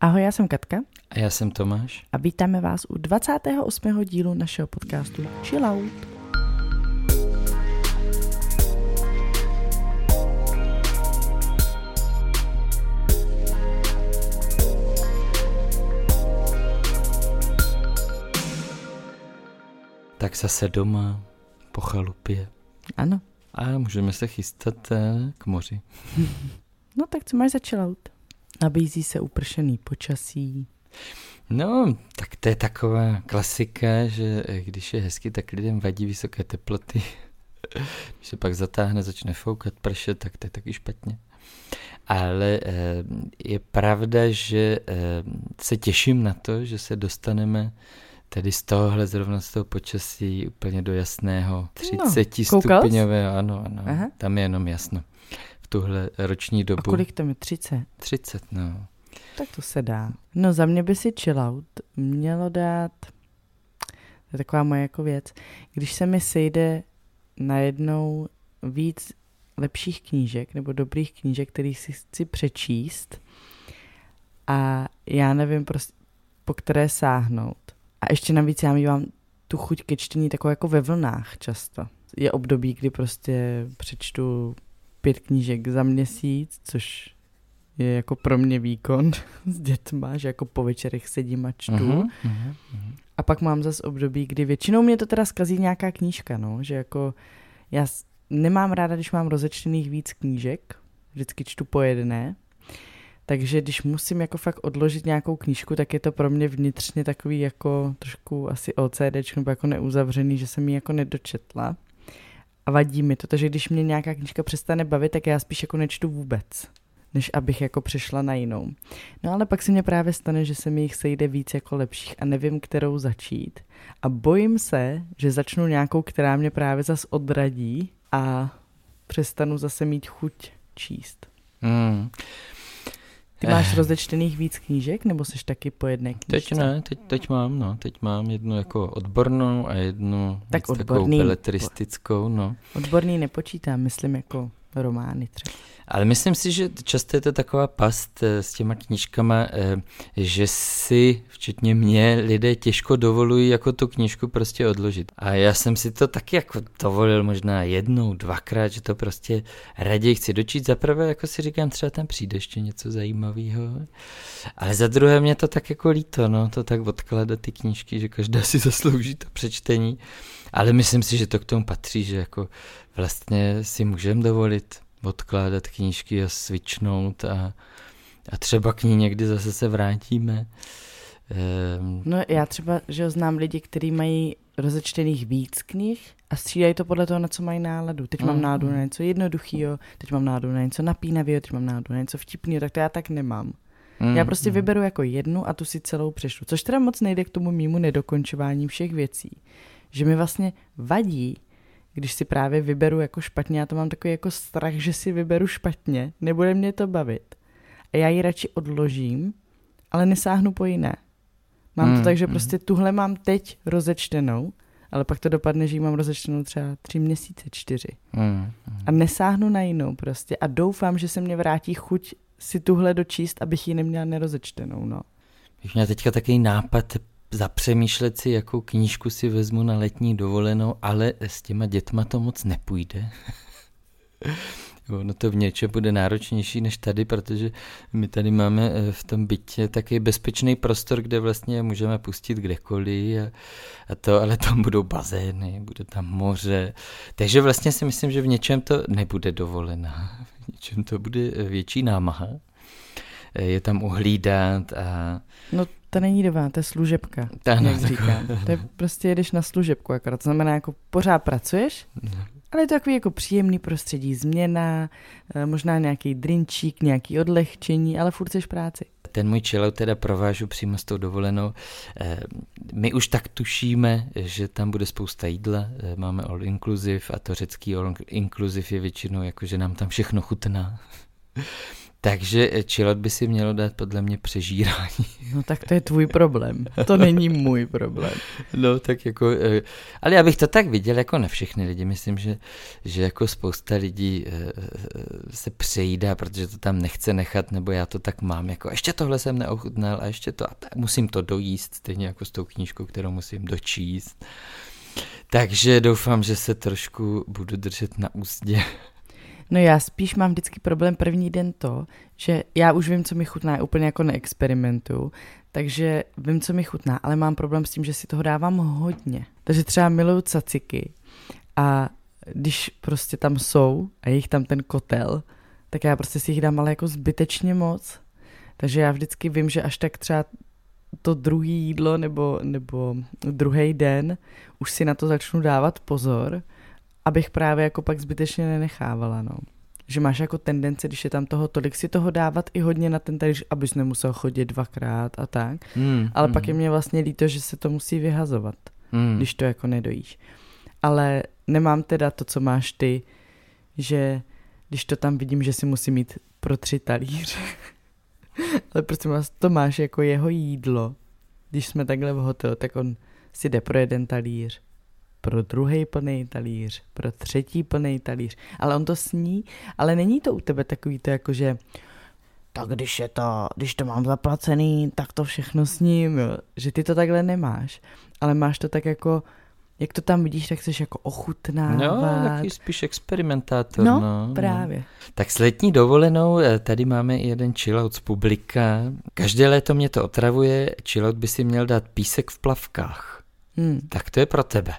Ahoj, já jsem Katka. A já jsem Tomáš. A vítáme vás u 28. dílu našeho podcastu Chill Out. Tak zase doma, po chalupě. Ano. A můžeme se chystat eh, k moři. no tak co máš za chill out? Nabízí se upršený počasí. No, tak to je taková klasika, že když je hezky, tak lidem vadí vysoké teploty. když se pak zatáhne, začne foukat, pršet, tak to je taky špatně. Ale eh, je pravda, že eh, se těším na to, že se dostaneme tady z tohohle zrovna z toho počasí úplně do jasného 30 no, stupňového, ano, ano, Aha. tam je jenom jasno tuhle roční dobu. A kolik tam je? 30? 30, no. Tak to se dá. No za mě by si chill out mělo dát, to je taková moje jako věc, když se mi sejde najednou víc lepších knížek nebo dobrých knížek, který si chci přečíst a já nevím prostě, po které sáhnout. A ještě navíc já mývám tu chuť ke čtení takovou jako ve vlnách často. Je období, kdy prostě přečtu pět knížek za měsíc, což je jako pro mě výkon s dětma, že jako po večerech sedím a čtu. Uh-huh, uh-huh. A pak mám zase období, kdy většinou mě to teda skazí nějaká knížka, no, že jako já nemám ráda, když mám rozečtených víc knížek, vždycky čtu po jedné, takže když musím jako fakt odložit nějakou knížku, tak je to pro mě vnitřně takový jako trošku asi OCD, nebo jako neuzavřený, že jsem ji jako nedočetla a vadí mi to, takže když mě nějaká knížka přestane bavit, tak já spíš jako nečtu vůbec, než abych jako přešla na jinou. No ale pak se mě právě stane, že se mi jich sejde víc jako lepších a nevím, kterou začít. A bojím se, že začnu nějakou, která mě právě zas odradí a přestanu zase mít chuť číst. Mm. Ty máš eh. rozečtených víc knížek, nebo jsi taky po jedné knížce? Teď ne, teď, teď mám, no. Teď mám jednu jako odbornou a jednu tak odborný, takovou beletristickou, no. Odborný nepočítám, myslím jako romány třeba. Ale myslím si, že často je to taková past eh, s těma knížkama, eh, že si, včetně mě, lidé těžko dovolují jako tu knížku prostě odložit. A já jsem si to taky jako dovolil možná jednou, dvakrát, že to prostě raději chci dočít. Za prvé, jako si říkám, třeba tam přijde ještě něco zajímavého. Ale za druhé mě to tak jako líto, no, to tak odkládat ty knížky, že každá si zaslouží to přečtení. Ale myslím si, že to k tomu patří, že jako vlastně si můžeme dovolit odkládat knížky a svičnout a, a třeba k ní někdy zase se vrátíme. Um, no já třeba, že znám lidi, kteří mají rozečtených víc knih a střídají to podle toho, na co mají náladu. Teď mám mm, náladu na mm. něco jednoduchého, teď mám náladu na něco napínavého, teď mám náladu na něco vtipného, tak to já tak nemám. Mm, já prostě mm. vyberu jako jednu a tu si celou přešlu. Což teda moc nejde k tomu mýmu nedokončování všech věcí. Že mi vlastně vadí, když si právě vyberu jako špatně, já to mám takový jako strach, že si vyberu špatně, nebude mě to bavit. A já ji radši odložím, ale nesáhnu po jiné. Mám mm, to tak, že mm. prostě tuhle mám teď rozečtenou, ale pak to dopadne, že ji mám rozečtenou třeba tři měsíce, čtyři. Mm, mm. A nesáhnu na jinou prostě a doufám, že se mě vrátí chuť si tuhle dočíst, abych ji neměla nerozečtenou, no. Bych měl teďka takový nápad zapřemýšlet si, jakou knížku si vezmu na letní dovolenou, ale s těma dětma to moc nepůjde. Ono to v něčem bude náročnější než tady, protože my tady máme eh, v tom bytě taky bezpečný prostor, kde vlastně můžeme pustit kdekoliv a, a to, ale tam budou bazény, bude tam moře. Takže vlastně si myslím, že v něčem to nebude dovolená. V něčem to bude větší námaha. Eh, je tam uhlídat a... No to není doba, to je služebka, to jak no, říkám. To je prostě jedeš na služebku, akorát to znamená, jako pořád pracuješ, no. ale je to takový jako příjemný prostředí, změna, eh, možná nějaký drinčík, nějaký odlehčení, ale furt seš práci. Ten můj čelo teda provážu přímo s tou dovolenou. Eh, my už tak tušíme, že tam bude spousta jídla, eh, máme all inclusive a to řecký all inclusive je většinou jako, že nám tam všechno chutná. Takže chillout by si mělo dát podle mě přežírání. No tak to je tvůj problém, to není můj problém. No tak jako, eh, ale já bych to tak viděl jako na všechny lidi, myslím, že, že jako spousta lidí eh, se přejídá, protože to tam nechce nechat, nebo já to tak mám, jako ještě tohle jsem neochutnal a ještě to, a tak musím to dojíst, stejně jako s tou knížkou, kterou musím dočíst. Takže doufám, že se trošku budu držet na úzdě. No já spíš mám vždycky problém první den to, že já už vím, co mi chutná, úplně jako neexperimentuju, takže vím, co mi chutná, ale mám problém s tím, že si toho dávám hodně. Takže třeba miluju caciky a když prostě tam jsou a je jich tam ten kotel, tak já prostě si jich dám ale jako zbytečně moc. Takže já vždycky vím, že až tak třeba to druhé jídlo nebo, nebo druhý den už si na to začnu dávat pozor, abych právě jako pak zbytečně nenechávala, no. Že máš jako tendence, když je tam toho tolik, si toho dávat i hodně na ten talíř, abys nemusel chodit dvakrát a tak. Mm, Ale mm. pak je mě vlastně líto, že se to musí vyhazovat, mm. když to jako nedojíš. Ale nemám teda to, co máš ty, že když to tam vidím, že si musím mít pro tři talíře. Ale prostě vás, to máš jako jeho jídlo. Když jsme takhle v hotelu, tak on si jde pro jeden talíř, pro druhý plný talíř, pro třetí plný talíř. Ale on to sní, ale není to u tebe takový to jako, že tak když je to, když to mám zaplacený, tak to všechno sním, jo. že ty to takhle nemáš, ale máš to tak jako, jak to tam vidíš, tak jsi jako ochutnávat. No, taky spíš experimentátor. No, no, no. právě. Tak s letní dovolenou eh, tady máme i jeden chillout z publika. Každé léto mě to otravuje, chillout by si měl dát písek v plavkách. Hmm. Tak to je pro tebe.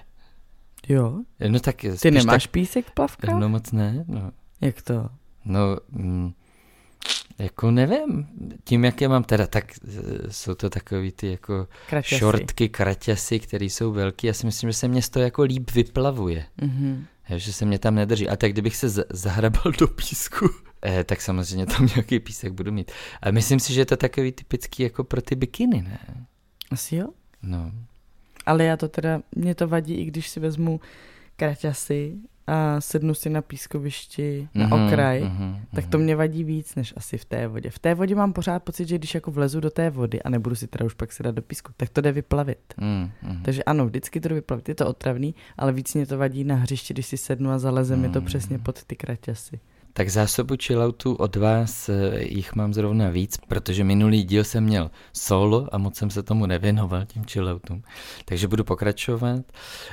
Jo. No tak Ty nemáš tak, písek v plavkách? No moc ne. No. Jak to? No, mm, jako nevím, tím, jak je mám teda, tak e, jsou to takový ty jako kraťasy. šortky, kraťasy, které jsou velký. Já si myslím, že se mě z toho jako líp vyplavuje. Mm-hmm. že se mě tam nedrží. A tak kdybych se zahrabal do písku, eh, tak samozřejmě tam nějaký písek budu mít. A myslím si, že je to takový typický jako pro ty bikiny, ne? Asi jo. No. Ale já to teda, mě to vadí, i když si vezmu kraťasy a sednu si na pískovišti na mm-hmm, okraj, mm-hmm, tak to mě vadí víc, než asi v té vodě. V té vodě mám pořád pocit, že když jako vlezu do té vody a nebudu si teda už pak sedat do písku, tak to jde vyplavit. Mm-hmm. Takže ano, vždycky to jde vyplavit. Je to otravný, ale víc mě to vadí na hřišti, když si sednu a zaleze mm-hmm. mi to přesně pod ty kraťasy. Tak zásobu chilloutů od vás eh, jich mám zrovna víc, protože minulý díl jsem měl solo a moc jsem se tomu nevěnoval, tím chilloutům. Takže budu pokračovat.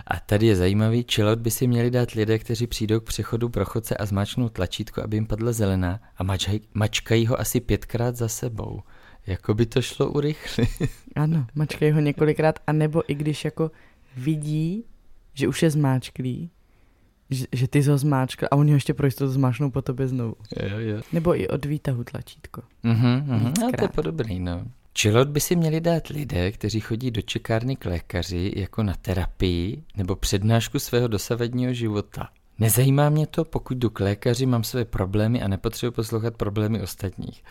A tady je zajímavý, chillout by si měli dát lidé, kteří přijdou k přechodu pro chodce a zmáčknou tlačítko, aby jim padla zelená a mačkaj, mačkají ho asi pětkrát za sebou. Jako by to šlo urychlit. Ano, mačkají ho několikrát, a nebo i když jako vidí, že už je zmáčklý, že, že ty jsi ho zmáčkl a oni ho ještě pro jistotu zmáčknou po tobě znovu. Jo, jo. Nebo i od výtahu tlačítko. Mhm, mhm. No, to je podobný, no. Chillot by si měli dát lidé, kteří chodí do čekárny k lékaři jako na terapii nebo přednášku svého dosavadního života. Nezajímá mě to, pokud jdu k lékaři, mám své problémy a nepotřebuji poslouchat problémy ostatních.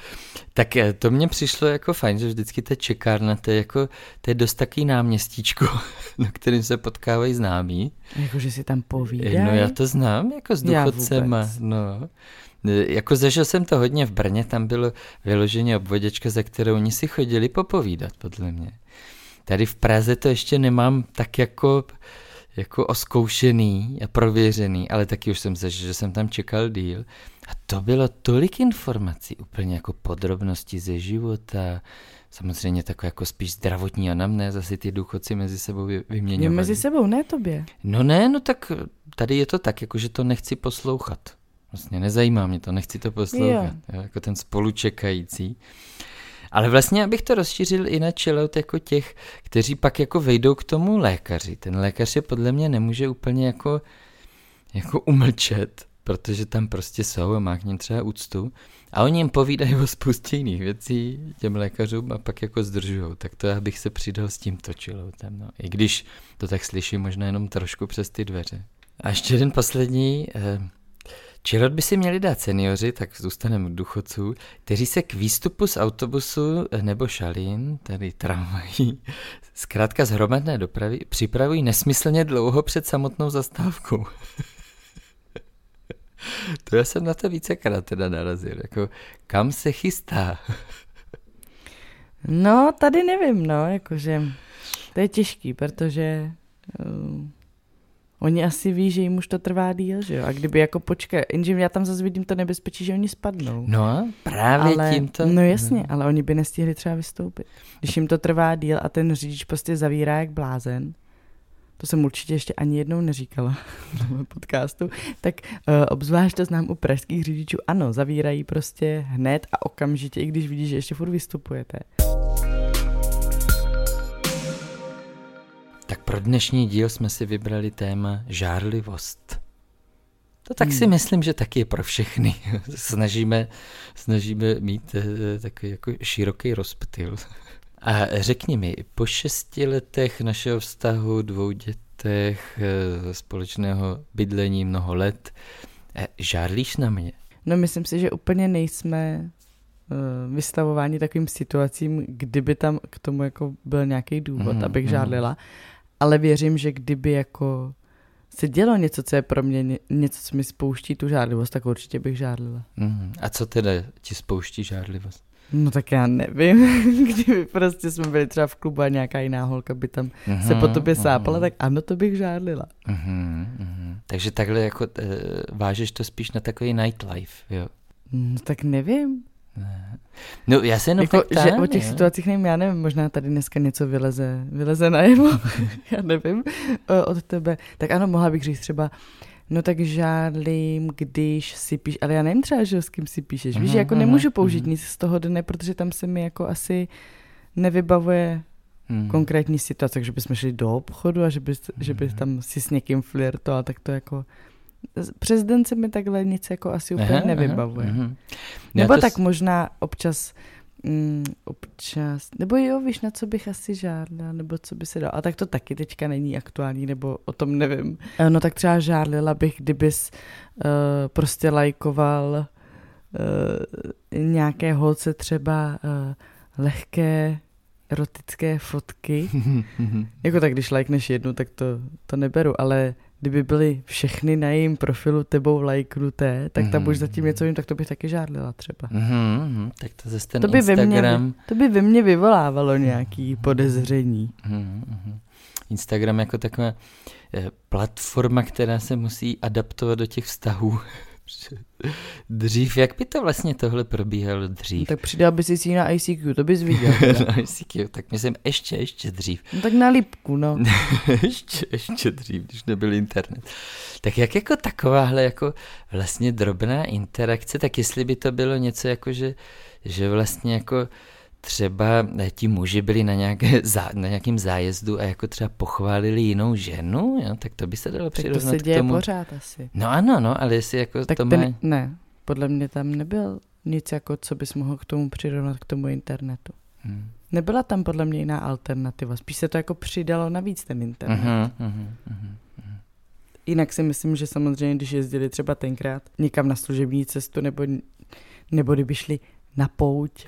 Tak eh, to mně přišlo jako fajn, že vždycky ta čekárna, to je jako, to je dost takový náměstíčko, na kterým se potkávají známí. Jako, že si tam povídají? No já to znám, jako s důchodcema, no. Jako zažil jsem to hodně v Brně, tam bylo vyloženě obvoděčka, za kterou oni si chodili popovídat, podle mě. Tady v Praze to ještě nemám tak jako jako oskoušený a prověřený, ale taky už jsem zažil, že jsem tam čekal díl. A to bylo tolik informací, úplně jako podrobnosti ze života, samozřejmě takové jako spíš zdravotní anamnéza si ty důchodci mezi sebou vyměňovali. Je mezi sebou, ne tobě. No ne, no tak tady je to tak, jako že to nechci poslouchat. Vlastně nezajímá mě to, nechci to poslouchat. Jo. Jo, jako ten spolučekající. Ale vlastně, abych to rozšířil i na chillout jako těch, kteří pak jako vejdou k tomu lékaři. Ten lékař je podle mě nemůže úplně jako, jako umlčet, protože tam prostě jsou a má k ním třeba úctu. A oni jim povídají o spoustě jiných věcí těm lékařům a pak jako zdržují. Tak to já bych se přidal s tímto chilloutem. No. I když to tak slyším možná jenom trošku přes ty dveře. A ještě jeden poslední. Eh, Čirot by si měli dát seniori, tak zůstaneme u důchodců, kteří se k výstupu z autobusu nebo šalín, tedy tramvají, zkrátka z hromadné dopravy, připravují nesmyslně dlouho před samotnou zastávkou. to já jsem na to vícekrát teda narazil. Jako, kam se chystá? no, tady nevím, no, jakože to je těžký, protože uh, Oni asi ví, že jim už to trvá díl, že jo? A kdyby jako počkej, jenže já tam zase vidím to nebezpečí, že oni spadnou. No, právě ale, tím to... No jasně, no. ale oni by nestihli třeba vystoupit. Když jim to trvá díl a ten řidič prostě zavírá jak blázen, to jsem určitě ještě ani jednou neříkala na podcastu, tak uh, obzvlášť to znám u pražských řidičů. Ano, zavírají prostě hned a okamžitě, i když vidí, že ještě furt vystupujete. Pro dnešní díl jsme si vybrali téma žárlivost. To tak si hmm. myslím, že taky je pro všechny. snažíme, snažíme mít eh, takový jako široký rozptyl. A řekni mi, po šesti letech našeho vztahu, dvou dětech, eh, společného bydlení mnoho let, eh, žárlíš na mě? No myslím si, že úplně nejsme vystavováni takovým situacím, kdyby tam k tomu jako byl nějaký důvod, mm, abych mm. žádlila ale věřím, že kdyby jako se dělo něco, co je pro mě něco, co mi spouští tu žádlivost, tak určitě bych žádlila. Mm. A co teda ti spouští žádlivost? No tak já nevím, kdyby prostě jsme byli třeba v klubu a nějaká jiná holka by tam uh-huh, se po tobě uh-huh. sápala, tak ano, to bych žádlila. Uh-huh, uh-huh. Takže takhle jako uh, vážeš to spíš na takový nightlife, jo? No tak nevím. No já se jenom jako, tak že o těch je. situacích nevím, já nevím, možná tady dneska něco vyleze, vyleze najevo, já nevím, od tebe. Tak ano, mohla bych říct třeba, no tak žádlím, když si píš, ale já nevím třeba, že s kým si píšeš. Víš, že jako nemůžu použít nic z toho dne, protože tam se mi jako asi nevybavuje hmm. konkrétní situace, že bychom šli do obchodu a že by, že by tam si s někým flirtoval, tak to jako přes den se mi takhle nic jako asi úplně aha, nevybavuje. Aha, aha. Nebo to tak s... možná občas, mm, občas, nebo jo, víš, na co bych asi žádla, nebo co by se dal. A tak to taky teďka není aktuální, nebo o tom nevím. Eh, no tak třeba žádlila bych, kdybys uh, prostě lajkoval uh, nějaké holce třeba uh, lehké erotické fotky. jako tak, když lajkneš jednu, tak to, to neberu, ale kdyby byly všechny na jejím profilu tebou lajknuté, tak tam mm-hmm. už zatím něco jim, tak to bych taky žádlila třeba. Mm-hmm, tak to zase ten to by Instagram... Ve mě, to by ve mně vyvolávalo nějaký podezření. Mm-hmm. Instagram jako taková eh, platforma, která se musí adaptovat do těch vztahů. Dřív, jak by to vlastně tohle probíhalo dřív? No, tak přidal by si na ICQ, to bys viděl. na ICQ, tak myslím ještě, ještě dřív. No tak na Lipku, no. ještě, ještě dřív, když nebyl internet. Tak jak jako takováhle jako vlastně drobná interakce, tak jestli by to bylo něco jako, že, že vlastně jako třeba ti muži byli na, nějaké, na nějakém zájezdu a jako třeba pochválili jinou ženu, jo, tak to by se dalo přirovnat to se děje k tomu. pořád asi. No ano, no, ale jestli jako tak to ten, má... Ne, podle mě tam nebyl nic, jako co bys mohl k tomu přirovnat, k tomu internetu. Hmm. Nebyla tam podle mě jiná alternativa, spíš se to jako přidalo navíc ten internet. Uh-huh, uh-huh, uh-huh. Jinak si myslím, že samozřejmě, když jezdili třeba tenkrát někam na služební cestu, nebo, nebo kdyby šli na pouť,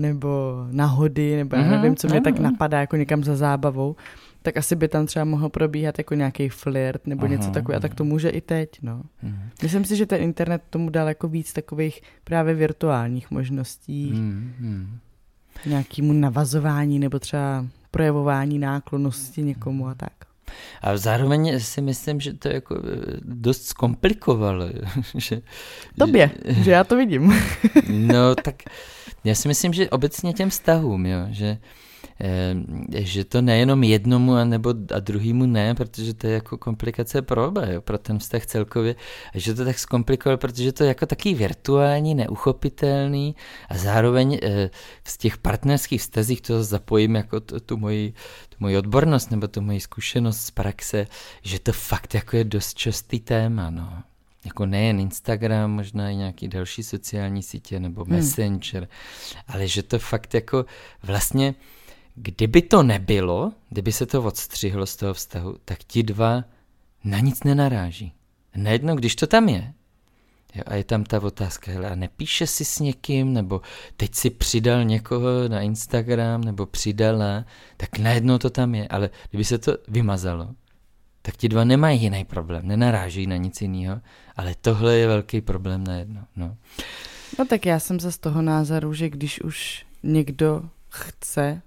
nebo nahody, nebo já nevím, co mě tak napadá jako někam za zábavou, tak asi by tam třeba mohl probíhat jako nějaký flirt nebo aha, něco takového. A tak to může i teď, no. Aha. Myslím si, že ten internet tomu dal jako víc takových právě virtuálních možností. Aha. Nějakému navazování nebo třeba projevování náklonosti někomu a tak. A zároveň si myslím, že to jako eh, dost zkomplikovalo. že, Tobě, že, že já to vidím. no tak já si myslím, že obecně těm vztahům, jo, že, že to nejenom jednomu a nebo a druhýmu ne, protože to je jako komplikace pro oba, jo, pro ten vztah celkově, a že to tak zkomplikovalo, protože to je jako taký virtuální, neuchopitelný a zároveň eh, v těch partnerských vztazích to zapojím jako tu, tu moji, tu moji odbornost nebo tu moji zkušenost z praxe, že to fakt jako je dost častý téma, no jako nejen Instagram, možná i nějaký další sociální sítě nebo hmm. Messenger, ale že to fakt jako vlastně, kdyby to nebylo, kdyby se to odstřihlo z toho vztahu, tak ti dva na nic nenaráží. Najednou, když to tam je, jo, a je tam ta otázka, hele, a nepíše si s někým, nebo teď si přidal někoho na Instagram, nebo přidala, tak najednou to tam je, ale kdyby se to vymazalo, tak ti dva nemají jiný problém, nenaráží na nic jiného, ale tohle je velký problém najednou. No. no tak já jsem z toho názoru, že když už někdo chce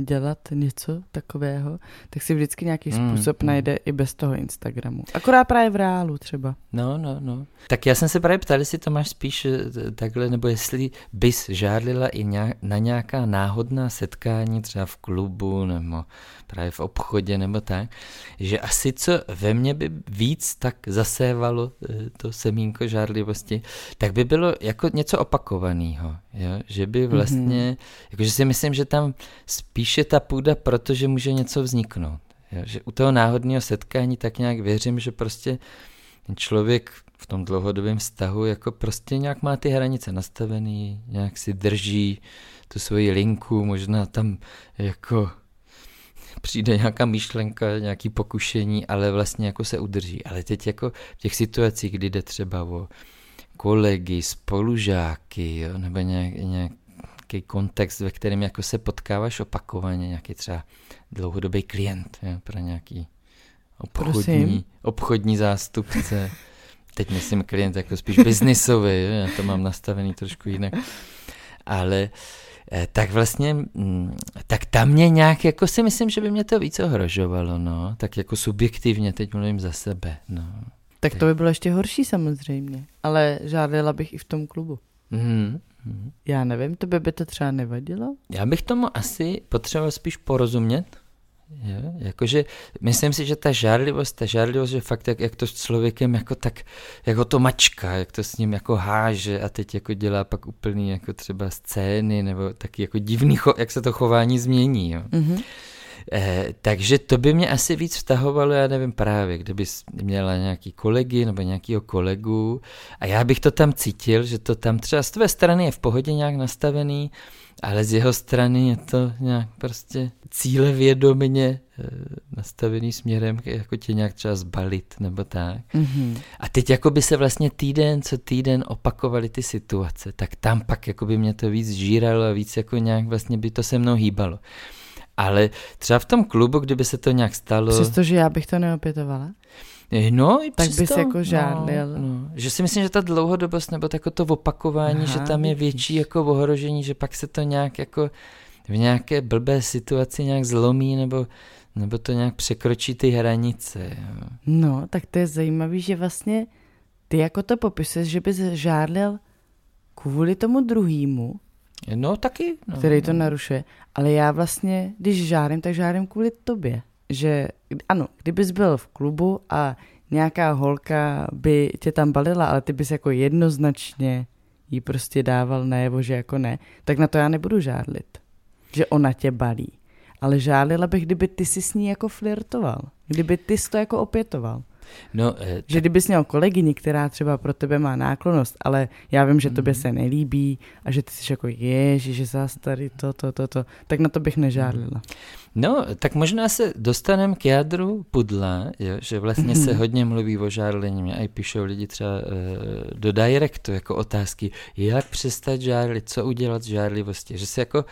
dělat něco takového, tak si vždycky nějaký hmm, způsob mm, najde mm. i bez toho Instagramu. Akorát právě v reálu třeba. No, no, no. Tak já jsem se právě ptal, jestli to máš spíš eh, takhle, nebo jestli bys žádlila i na nějaká náhodná setkání třeba v klubu nebo právě v obchodě nebo tak, že asi co ve mně by víc tak zasévalo eh, to semínko žádlivosti, tak by bylo jako něco opakovaného, že by mhm. vlastně, mm-hmm. jakože si myslím, že tam spíše ta půda, protože může něco vzniknout. Jo? Že u toho náhodného setkání tak nějak věřím, že prostě ten člověk v tom dlouhodobém vztahu jako prostě nějak má ty hranice nastavený, nějak si drží tu svoji linku, možná tam jako přijde nějaká myšlenka, nějaký pokušení, ale vlastně jako se udrží. Ale teď jako v těch situacích, kdy jde třeba o kolegy, spolužáky, jo, nebo nějak, nějaký kontext, ve kterém jako se potkáváš opakovaně, nějaký třeba dlouhodobý klient jo, pro nějaký obchodní, obchodní zástupce. Teď myslím klient jako spíš biznisový, já to mám nastavený trošku jinak. Ale Eh, tak vlastně, mm, tak tam mě nějak, jako si myslím, že by mě to víc ohrožovalo, no, tak jako subjektivně, teď mluvím za sebe, no. Tak to by bylo ještě horší samozřejmě, ale žádala bych i v tom klubu. Mm-hmm. Já nevím, to by by to třeba nevadilo? Já bych tomu asi potřeboval spíš porozumět, Jo? Jakože myslím si, že ta žárlivost, ta žárlivost, že fakt jak, jak to s člověkem jako tak, jako to mačka, jak to s ním jako háže a teď jako dělá pak úplný jako třeba scény nebo taky jako divný, cho, jak se to chování změní. Jo? Mm-hmm. Eh, takže to by mě asi víc vztahovalo, já nevím právě, kdyby měla nějaký kolegy nebo nějakého kolegu a já bych to tam cítil, že to tam třeba z tvé strany je v pohodě nějak nastavený, ale z jeho strany je to nějak prostě cíle vědomě eh, nastavený směrem, jako tě nějak třeba zbalit nebo tak. Mm-hmm. A teď jako by se vlastně týden co týden opakovaly ty situace, tak tam pak jako by mě to víc žíralo a víc jako nějak vlastně by to se mnou hýbalo. Ale třeba v tom klubu, kdyby se to nějak stalo... Přestože já bych to neopětovala? Eh, no, i tak přesto, bys jako žádlil. No, no. Že si myslím, že ta dlouhodobost nebo tako to opakování, Aha, že tam je větší jako ohrožení, že pak se to nějak jako v nějaké blbé situaci nějak zlomí nebo, nebo to nějak překročí ty hranice. Jo. No, tak to je zajímavé, že vlastně ty jako to popisuješ, že bys žádlil kvůli tomu druhému, No taky. No, který to narušuje. Ale já vlastně, když žádím, tak žádím kvůli tobě že ano, kdybys byl v klubu a nějaká holka by tě tam balila, ale ty bys jako jednoznačně jí prostě dával najevo, že jako ne, tak na to já nebudu žádlit, že ona tě balí. Ale žádlila bych, kdyby ty si s ní jako flirtoval, kdyby ty jsi to jako opětoval. No, eh, že kdybys měl kolegyni, která třeba pro tebe má náklonost, ale já vím, že tobě mhm. se nelíbí a že ty jsi jako ježi, že zás tady to, to, to, to, tak na to bych nežádlila. No, tak možná se dostaneme k jádru pudla, jo, že vlastně se mhm. hodně mluví o žárlení. Mě i píšou lidi třeba uh, do directu jako otázky, jak přestat žárlit, co udělat s žárlivostí. Že se jako,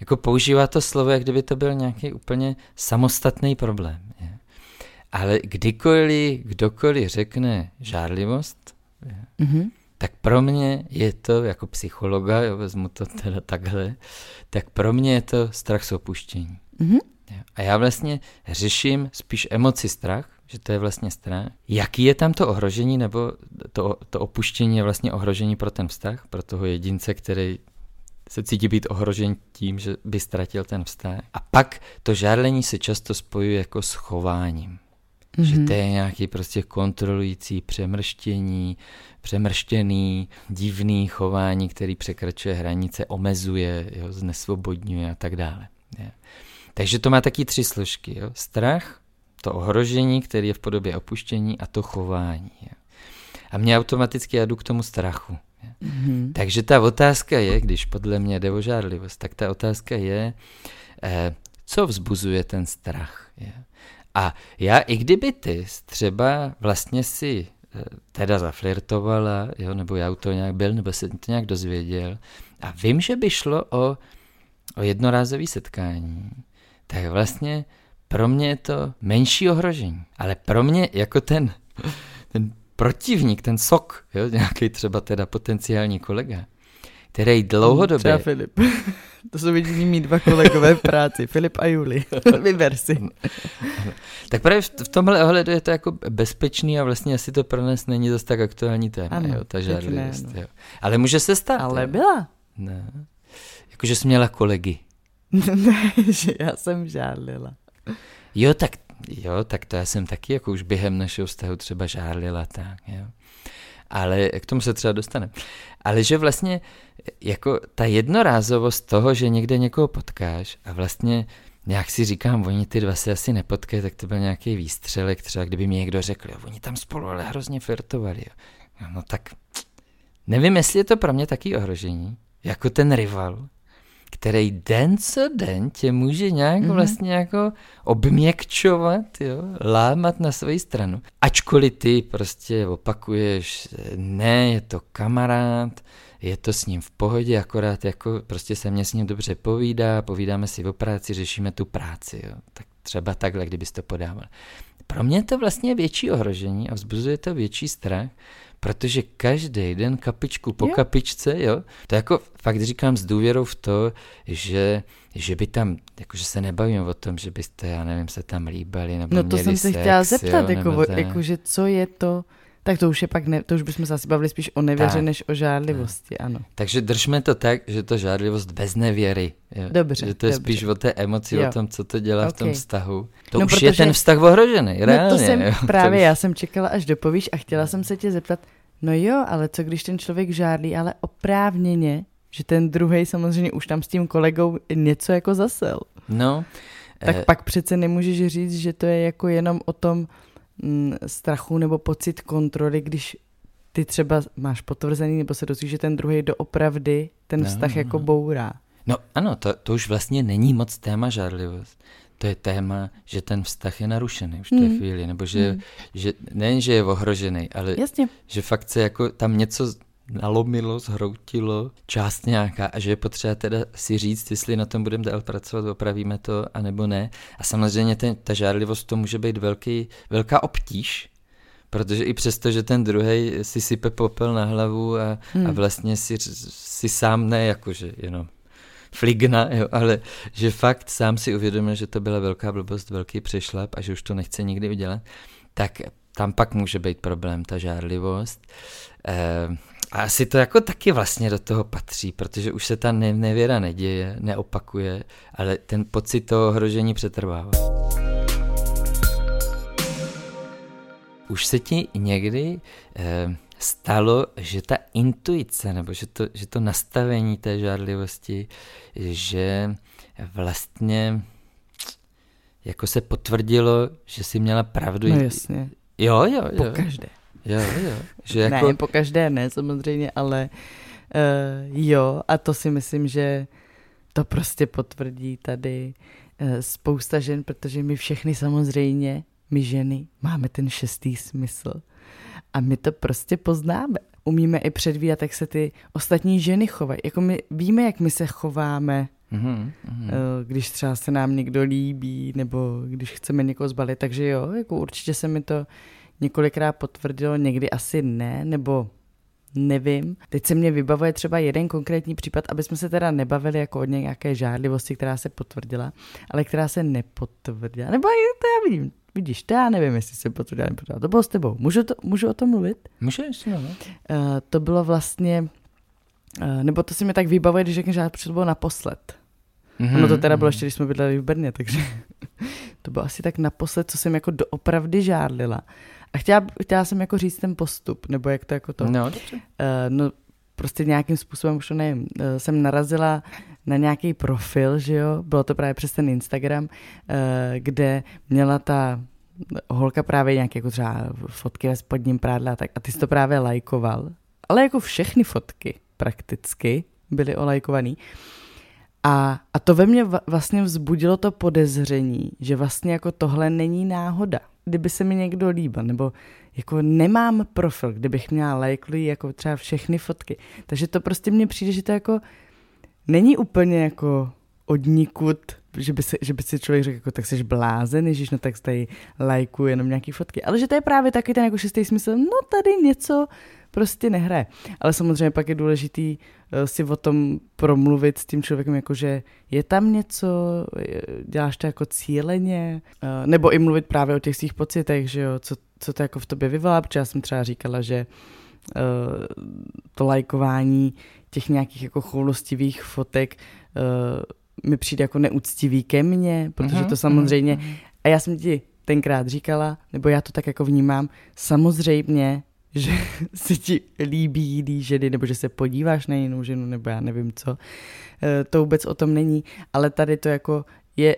jako používá to slovo, jak kdyby to byl nějaký úplně samostatný problém. Ale kdykoliv, kdokoliv řekne žárlivost, mm-hmm. tak pro mě je to, jako psychologa, jo, vezmu to teda takhle, tak pro mě je to strach z opuštění. Mm-hmm. A já vlastně řeším spíš emoci strach, že to je vlastně strach. Jaký je tam to ohrožení, nebo to, to opuštění je vlastně ohrožení pro ten vztah, pro toho jedince, který se cítí být ohrožen tím, že by ztratil ten vztah. A pak to žárlení se často spojuje jako s chováním. Mm-hmm. Že to je nějaký prostě kontrolující přemrštění, přemrštěný, divný chování, který překračuje hranice, omezuje, jo, znesvobodňuje a tak dále. Je. Takže to má taky tři složky. Jo. Strach, to ohrožení, který je v podobě opuštění a to chování. Jo. A mě automaticky jdu k tomu strachu. Mm-hmm. Takže ta otázka je, když podle mě jde o žárlivost, tak ta otázka je, eh, co vzbuzuje ten strach. Je. A já, i kdyby ty třeba vlastně si eh, teda zaflirtovala, jo, nebo já u toho nějak byl, nebo se to nějak dozvěděl, a vím, že by šlo o, o jednorázové setkání, tak vlastně pro mě je to menší ohrožení. Ale pro mě jako ten, ten protivník, ten sok, jo, nějaký třeba teda potenciální kolega, který dlouhodobě... Třeba Filip. To jsou jediní mý dva kolegové v práci, Filip a Juli. Vyber si. tak právě v tomhle ohledu je to jako bezpečný a vlastně asi to pro nás není zase tak aktuální téma, ano, jo, ta žádlivost. Ne, no. jo. Ale může se stát. Ale jo. byla. Ne. Jakože jsi měla kolegy. ne, že já jsem žádlila. Jo, tak, jo, tak to já jsem taky jako už během našeho vztahu třeba žádlila, tak, jo. Ale k tomu se třeba dostane. Ale že vlastně jako ta jednorázovost toho, že někde někoho potkáš a vlastně nějak si říkám, oni ty dva se asi nepotkají, tak to byl nějaký výstřelek, třeba kdyby mi někdo řekl, jo, oni tam spolu ale hrozně flirtovali. Jo. No, no tak nevím, jestli je to pro mě taký ohrožení, jako ten rival, který den co den tě může nějak mm-hmm. vlastně jako obměkčovat, jo, lámat na svoji stranu. Ačkoliv ty prostě opakuješ, ne, je to kamarád, je to s ním v pohodě, akorát jako prostě se mě s ním dobře povídá, povídáme si o práci, řešíme tu práci, jo. Tak třeba takhle, kdybys to podával. Pro mě je to vlastně větší ohrožení a vzbuzuje to větší strach, protože každý den kapičku po jo. kapičce, jo, to jako fakt říkám s důvěrou v to, že, že by tam, jakože se nebavím o tom, že byste, já nevím, se tam líbali, nebo No to jsem se chtěla zeptat, jo, jako, ta... jakože co je to, tak to už je pak, ne, to už bychom se asi bavili spíš o nevěře, tak, než o žádlivosti, tak. ano. Takže držme to tak, že to žádlivost bez nevěry. Jo. Dobře, Že to je dobře. spíš o té emoci, jo. o tom, co to dělá okay. v tom vztahu. To no, už protože, je ten vztah ohrožený, reálně. No to jsem jo. právě, to už... já jsem čekala, až dopovíš a chtěla jsem se tě zeptat, no jo, ale co když ten člověk žádlí, ale oprávněně, že ten druhý samozřejmě už tam s tím kolegou něco jako zasel. No. Tak eh... pak přece nemůžeš říct, že to je jako jenom o tom, strachu nebo pocit kontroly, když ty třeba máš potvrzený nebo se dozvíš, že ten druhý doopravdy ten vztah no, jako bourá. No ano, to, to už vlastně není moc téma žádlivost. To je téma, že ten vztah je narušený už v té hmm. chvíli, nebo že, hmm. že nejen, že je ohrožený, ale Jasně. že fakt se jako tam něco nalomilo, zhroutilo, část nějaká a že je potřeba teda si říct, jestli na tom budeme dál pracovat, opravíme to, anebo ne. A samozřejmě ten, ta žárlivost to může být velký, velká obtíž, protože i přesto, že ten druhý si sype popel na hlavu a, hmm. a vlastně si, si sám ne, jakože jenom fligna, jo, ale že fakt sám si uvědomil, že to byla velká blbost, velký přešlap a že už to nechce nikdy udělat, tak tam pak může být problém, ta žárlivost. Eh, a asi to jako taky vlastně do toho patří, protože už se ta nevěra neděje, neopakuje, ale ten pocit toho ohrožení přetrvává. Už se ti někdy eh, stalo, že ta intuice, nebo že to, že to nastavení té žádlivosti, že vlastně jako se potvrdilo, že jsi měla pravdu. No jasně. Jo, jo, jo. Po každé. Jo, jo. Že jako... Ne, po každé ne, samozřejmě, ale uh, jo, a to si myslím, že to prostě potvrdí tady uh, spousta žen, protože my všechny samozřejmě, my ženy, máme ten šestý smysl. A my to prostě poznáme. Umíme i předvídat, jak se ty ostatní ženy chovají. Jako my víme, jak my se chováme, mm-hmm. když třeba se nám někdo líbí, nebo když chceme někoho zbalit. Takže jo, jako určitě se mi to několikrát potvrdilo, někdy asi ne, nebo nevím. Teď se mě vybavuje třeba jeden konkrétní případ, aby jsme se teda nebavili jako o nějaké žádlivosti, která se potvrdila, ale která se nepotvrdila. Nebo to já vidím, vidíš, to já nevím, jestli se potvrdila, nepotvrdila. To bylo s tebou. Můžu, to, můžu o tom mluvit? Můžeš, no. Uh, to bylo vlastně, uh, nebo to si mi tak vybavuje, když řekneš, že to bylo naposled. Mm-hmm. Ono to teda bylo ještě, když jsme bydleli v Brně, takže to bylo asi tak naposled, co jsem jako doopravdy žádlila. A chtěla, chtěla jsem jako říct ten postup, nebo jak to jako to. No, dobře. Uh, no, prostě nějakým způsobem, už to nevím, uh, jsem narazila na nějaký profil, že jo, bylo to právě přes ten Instagram, uh, kde měla ta holka právě nějaké jako třeba fotky ve spodním prádle a tak, a ty jsi to právě lajkoval, ale jako všechny fotky prakticky byly olajkovaný. A, a to ve mně vlastně vzbudilo to podezření, že vlastně jako tohle není náhoda kdyby se mi někdo líbil, nebo jako nemám profil, kdybych měla lajkli jako třeba všechny fotky. Takže to prostě mně přijde, že to jako není úplně jako odnikud, že by, se, že by si člověk řekl, jako, tak jsi blázen, ježiš, no tak tady lajku jenom nějaký fotky. Ale že to je právě taky ten jako šestý smysl, no tady něco prostě nehraje. Ale samozřejmě pak je důležitý uh, si o tom promluvit s tím člověkem, jako že je tam něco, děláš to jako cíleně, uh, nebo i mluvit právě o těch svých pocitech, že jo, co, co to jako v tobě vyvolá, protože já jsem třeba říkala, že uh, to lajkování těch nějakých jako choulostivých fotek mi přijde jako neúctivý ke mně, protože to samozřejmě, a já jsem ti tenkrát říkala, nebo já to tak jako vnímám, samozřejmě že se ti líbí jiný ženy, nebo že se podíváš na jinou ženu, nebo já nevím co. Eh, to vůbec o tom není, ale tady to jako je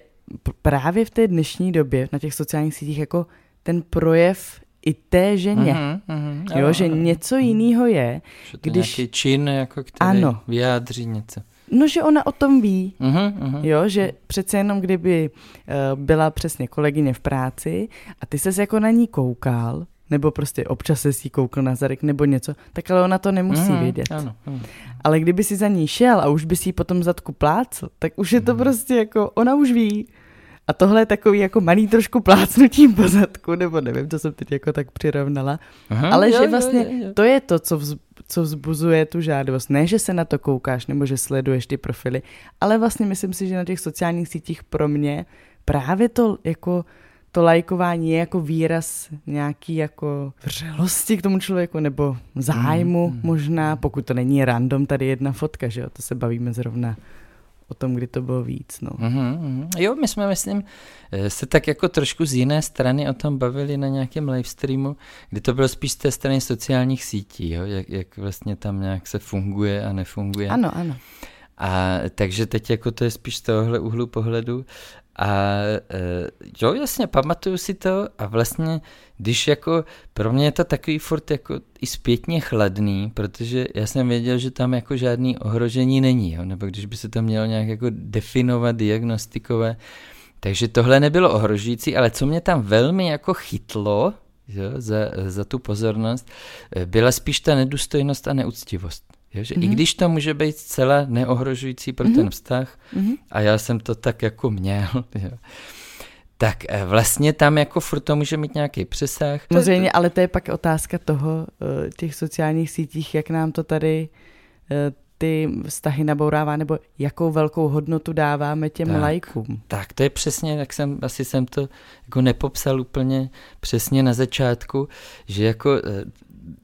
právě v té dnešní době na těch sociálních sítích jako ten projev i té ženě. Uh-huh, uh-huh, jo, jo, že jo. něco jiného je, že to když... Nějaký čin, jako který ano. vyjádří něco. No, že ona o tom ví, uh-huh, uh-huh. jo, že přece jenom kdyby uh, byla přesně kolegyně v práci a ty ses jako na ní koukal, nebo prostě občas se si koukl na zadek nebo něco, tak ale ona to nemusí mm, vědět. Ano, ano. Ale kdyby si za ní šel a už by si ji potom zadku plácl, tak už je to mm. prostě jako, ona už ví. A tohle je takový jako malý trošku plácnutím po zadku, nebo nevím, to jsem teď jako tak přirovnala. Aha, ale jo, že vlastně jo, jo, jo. to je to, co, vz, co vzbuzuje tu žádost. Ne, že se na to koukáš, nebo že sleduješ ty profily, ale vlastně myslím si, že na těch sociálních sítích pro mě právě to jako to lajkování je jako výraz nějaký jako vřelosti k tomu člověku nebo zájmu mm, mm. možná, pokud to není random tady jedna fotka, že jo, to se bavíme zrovna o tom, kdy to bylo víc. No. Mm-hmm. Jo, my jsme, myslím, eh, se tak jako trošku z jiné strany o tom bavili na nějakém livestreamu, kdy to bylo spíš z té strany sociálních sítí, jo? Jak, jak vlastně tam nějak se funguje a nefunguje. Ano, ano. A takže teď jako to je spíš z tohohle úhlu pohledu. A e, jo, jasně, pamatuju si to a vlastně, když jako, pro mě je to takový furt jako i zpětně chladný, protože já jsem věděl, že tam jako žádný ohrožení není, jo, nebo když by se to mělo nějak jako definovat, diagnostikové, takže tohle nebylo ohrožující, ale co mě tam velmi jako chytlo, jo, za, za tu pozornost, e, byla spíš ta nedůstojnost a neúctivost. Jo, že mm-hmm. I mhm. když to může být zcela neohrožující pro mm-hmm. ten vztah, mm-hmm. a já jsem to tak jako měl, jo, tak eh, vlastně tam jako furt to může mít nějaký přesah. Samozřejmě, ale to je pak otázka toho, eh, těch sociálních sítích, jak nám to tady eh, ty vztahy nabourává, nebo jakou velkou hodnotu dáváme těm tak, lajkům. Tak, to je přesně, jak jsem, asi jsem to jako nepopsal úplně přesně na začátku, že jako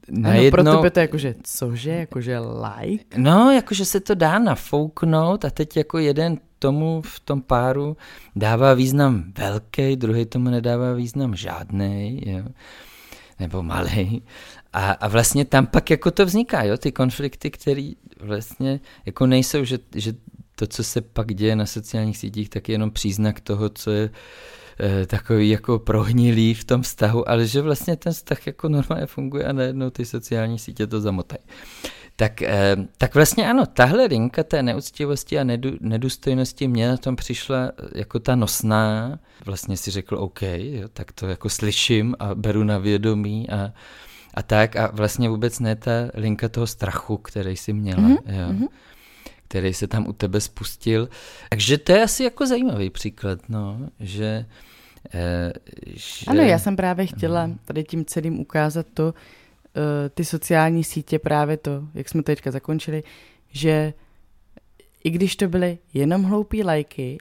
najednou... Ano, pro tebe to je jakože, cože, jakože like? No, jakože se to dá nafouknout a teď jako jeden tomu v tom páru dává význam velký, druhý tomu nedává význam žádný, nebo malý. A, a vlastně tam pak jako to vzniká, jo, ty konflikty, které vlastně jako nejsou, že, že to, co se pak děje na sociálních sítích, tak je jenom příznak toho, co je takový jako prohnilý v tom vztahu, ale že vlastně ten vztah jako normálně funguje a najednou ty sociální sítě to zamotají. Tak, eh, tak vlastně ano, tahle linka té neúctivosti a nedu, nedůstojnosti mě na tom přišla jako ta nosná. Vlastně si řekl, OK, jo, tak to jako slyším a beru na vědomí a, a tak a vlastně vůbec ne ta linka toho strachu, který si měla. Mm-hmm. Jo. Mm-hmm který se tam u tebe spustil. Takže to je asi jako zajímavý příklad, no, že Eh, že... Ano, já jsem právě chtěla tady tím celým ukázat to, eh, ty sociální sítě, právě to, jak jsme teďka zakončili, že i když to byly jenom hloupý lajky,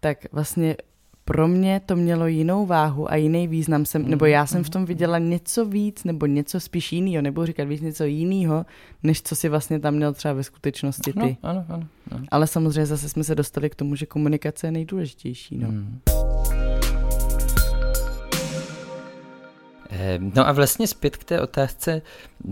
tak vlastně pro mě to mělo jinou váhu a jiný význam, jsem, nebo já jsem v tom viděla něco víc, nebo něco spíš jiného, nebo říkat víc něco jiného, než co si vlastně tam měl třeba ve skutečnosti ty. No, ano, ano, ano. Ale samozřejmě zase jsme se dostali k tomu, že komunikace je nejdůležitější. No. Hmm. No a vlastně zpět k té otázce,